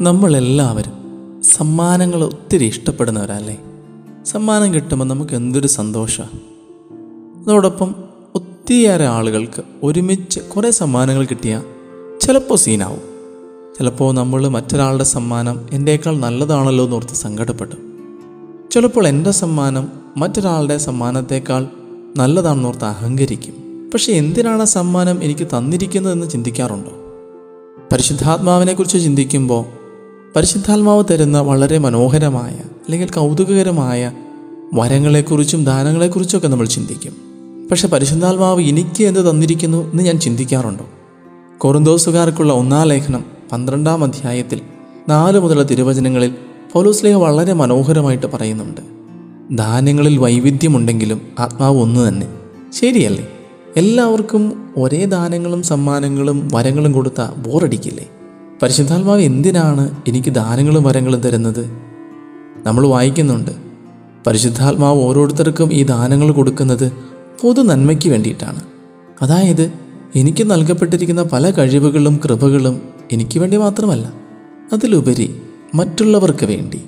നമ്മളെല്ലാവരും സമ്മാനങ്ങൾ ഒത്തിരി ഇഷ്ടപ്പെടുന്നവരല്ലേ? സമ്മാനം കിട്ടുമ്പോൾ നമുക്ക് എന്തൊരു സന്തോഷമാണ് അതോടൊപ്പം ഒത്തിരിയേറെ ആളുകൾക്ക് ഒരുമിച്ച് കുറേ സമ്മാനങ്ങൾ കിട്ടിയാൽ ചിലപ്പോൾ സീനാവും. ചിലപ്പോൾ നമ്മൾ മറ്റൊരാളുടെ സമ്മാനം എന്റെക്കാൾ നല്ലതാണല്ലോ എന്ന് ഓർത്ത് സങ്കടപ്പെട്ടു. ചിലപ്പോൾ എന്റെ സമ്മാനം മറ്റൊരാളുടെ സമ്മാനത്തേക്കാൾ നല്ലതാണെന്നോർത്ത് അഹങ്കരിക്കും. പക്ഷേ എന്തിനാണ് സമ്മാനം എനിക്ക് തന്നിരിക്കുന്നതെന്ന് ചിന്തിക്കാറുണ്ടോ? പരിശുദ്ധാത്മാവിനെക്കുറിച്ച് ചിന്തിക്കുമ്പോൾ പരിശുദ്ധാത്മാവ് തരുന്ന വളരെ മനോഹരമായ അല്ലെങ്കിൽ കൗതുകകരമായ വരങ്ങളെക്കുറിച്ചും ദാനങ്ങളെക്കുറിച്ചൊക്കെ നമ്മൾ ചിന്തിക്കും. പക്ഷെ പരിശുദ്ധാത്മാവ് എനിക്ക് എന്ത് തന്നിരിക്കുന്നു എന്ന് ഞാൻ ചിന്തിക്കാറുണ്ടോ? കൊറുന്തോസുകാർക്കുള്ള ഒന്നാം ലേഖനം പന്ത്രണ്ടാം അധ്യായത്തിൽ നാല് മുതലുള്ള തിരുവചനങ്ങളിൽ പൗലോസ്ലേഹ വളരെ മനോഹരമായിട്ട് പറയുന്നുണ്ട്. ദാനങ്ങളിൽ വൈവിധ്യമുണ്ടെങ്കിലും ആത്മാവ് ഒന്ന് തന്നെ. ശരിയല്ലേ? എല്ലാവർക്കും ഒരേ ദാനങ്ങളും സമ്മാനങ്ങളും വരങ്ങളും കൊടുത്ത ബോറടിക്കില്ലേ? പരിശുദ്ധാത്മാവ് എന്തിനാണ് എനിക്ക് ദാനങ്ങളും വരങ്ങളും തരുന്നത്? നമ്മൾ വായിക്കുന്നുണ്ട് പരിശുദ്ധാത്മാവ് ഓരോരുത്തർക്കും ഈ ദാനങ്ങൾ കൊടുക്കുന്നത് പൊതു നന്മയ്ക്ക് വേണ്ടിയിട്ടാണ്. അതായത് എനിക്ക് നൽകപ്പെട്ടിരിക്കുന്ന പല കഴിവുകളും കൃപകളും എനിക്ക് വേണ്ടി മാത്രമല്ല അതിലുപരി മറ്റുള്ളവർക്ക് വേണ്ടി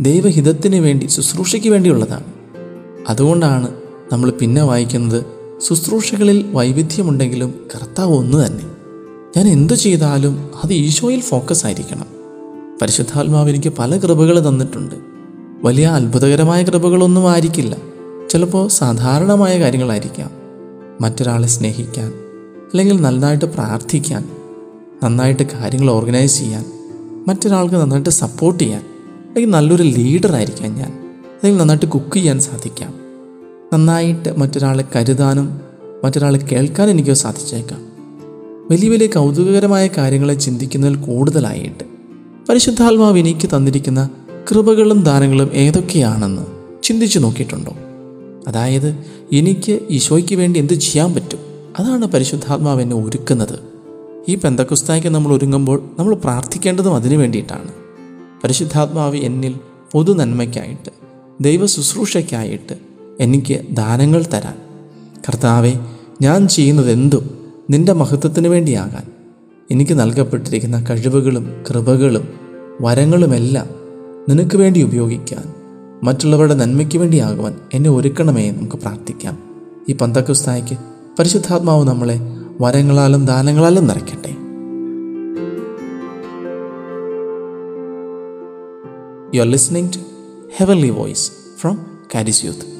ദൈവഹിതത്തിന് വേണ്ടി ശുശ്രൂഷയ്ക്ക് വേണ്ടിയുള്ളതാണ്. അതുകൊണ്ടാണ് നമ്മൾ പിന്നെ വായിക്കുന്നത് ശുശ്രൂഷകളിൽ വൈവിധ്യമുണ്ടെങ്കിലും കർത്താവ് ഒന്ന് തന്നെ. ഞാൻ എന്തു ചെയ്താലും അത് ഈശോയിൽ ഫോക്കസ് ആയിരിക്കണം. പരിശുദ്ധാത്മാവ് എനിക്ക് പല കൃപകൾ തന്നിട്ടുണ്ട്. വലിയ അത്ഭുതകരമായ കൃപകളൊന്നും ആയിരിക്കില്ല. ചിലപ്പോൾ സാധാരണമായ കാര്യങ്ങളായിരിക്കാം. മറ്റൊരാളെ സ്നേഹിക്കാൻ അല്ലെങ്കിൽ നന്നായിട്ട് പ്രാർത്ഥിക്കാൻ നന്നായിട്ട് കാര്യങ്ങൾ ഓർഗനൈസ് ചെയ്യാൻ മറ്റൊരാൾക്ക് നന്നായിട്ട് സപ്പോർട്ട് ചെയ്യാൻ അല്ലെങ്കിൽ നല്ലൊരു ലീഡർ ലീഡറായിരിക്കാം ഞാൻ അല്ലെങ്കിൽ നന്നായിട്ട് കുക്ക് ചെയ്യാൻ സാധിക്കാം. നന്നായിട്ട് മറ്റൊരാളെ കരുതാനും മറ്റൊരാളെ കേൾക്കാൻ എനിക്ക് സാധിച്ചേക്കാം. വലിയ വലിയ കൗതുകകരമായ കാര്യങ്ങളെ ചിന്തിക്കുന്നതിൽ കൂടുതലായിട്ട് പരിശുദ്ധാത്മാവ് എനിക്ക് തന്നിരിക്കുന്ന കൃപകളും ദാനങ്ങളും ഏതൊക്കെയാണെന്ന് ചിന്തിച്ചു നോക്കിയിട്ടുണ്ടോ? അതായത് എനിക്ക് ഈശോയ്ക്ക് വേണ്ടി എന്ത് ചെയ്യാൻ പറ്റും? അതാണ് പരിശുദ്ധാത്മാവ് എന്നെ ഒരുക്കുന്നത്. ഈ പെന്തക്കുസ്തായ്ക്ക് നമ്മൾ ഒരുങ്ങുമ്പോൾ നമ്മൾ പ്രാർത്ഥിക്കേണ്ടതും അതിനു വേണ്ടിയിട്ടാണ്. പരിശുദ്ധാത്മാവ് എന്നിൽ പൊതു നന്മയ്ക്കായിട്ട് ദൈവ ശുശ്രൂഷയ്ക്കായിട്ട് എനിക്ക് ദാനങ്ങൾ തരാൻ. കർത്താവെ ഞാൻ ചെയ്യുന്നതെന്തും നിന്റെ മഹത്വത്തിന് വേണ്ടിയാകാൻ. എനിക്ക് നൽകപ്പെട്ടിരിക്കുന്ന കഴിവുകളും കൃപകളും വരങ്ങളുമെല്ലാം നിനക്ക് വേണ്ടി ഉപയോഗിക്കാൻ മറ്റുള്ളവരുടെ നന്മയ്ക്ക് വേണ്ടിയാകുവാൻ എന്നെ ഒരുക്കണമേ നമുക്ക് പ്രാർത്ഥിക്കാം. ഈ പന്തക്കുസ്തായ്ക്ക് പരിശുദ്ധാത്മാവ് നമ്മളെ വരങ്ങളാലും ദാനങ്ങളാലും നിറയ്ക്കട്ടെ. You are listening to heavenly voice from Charis youth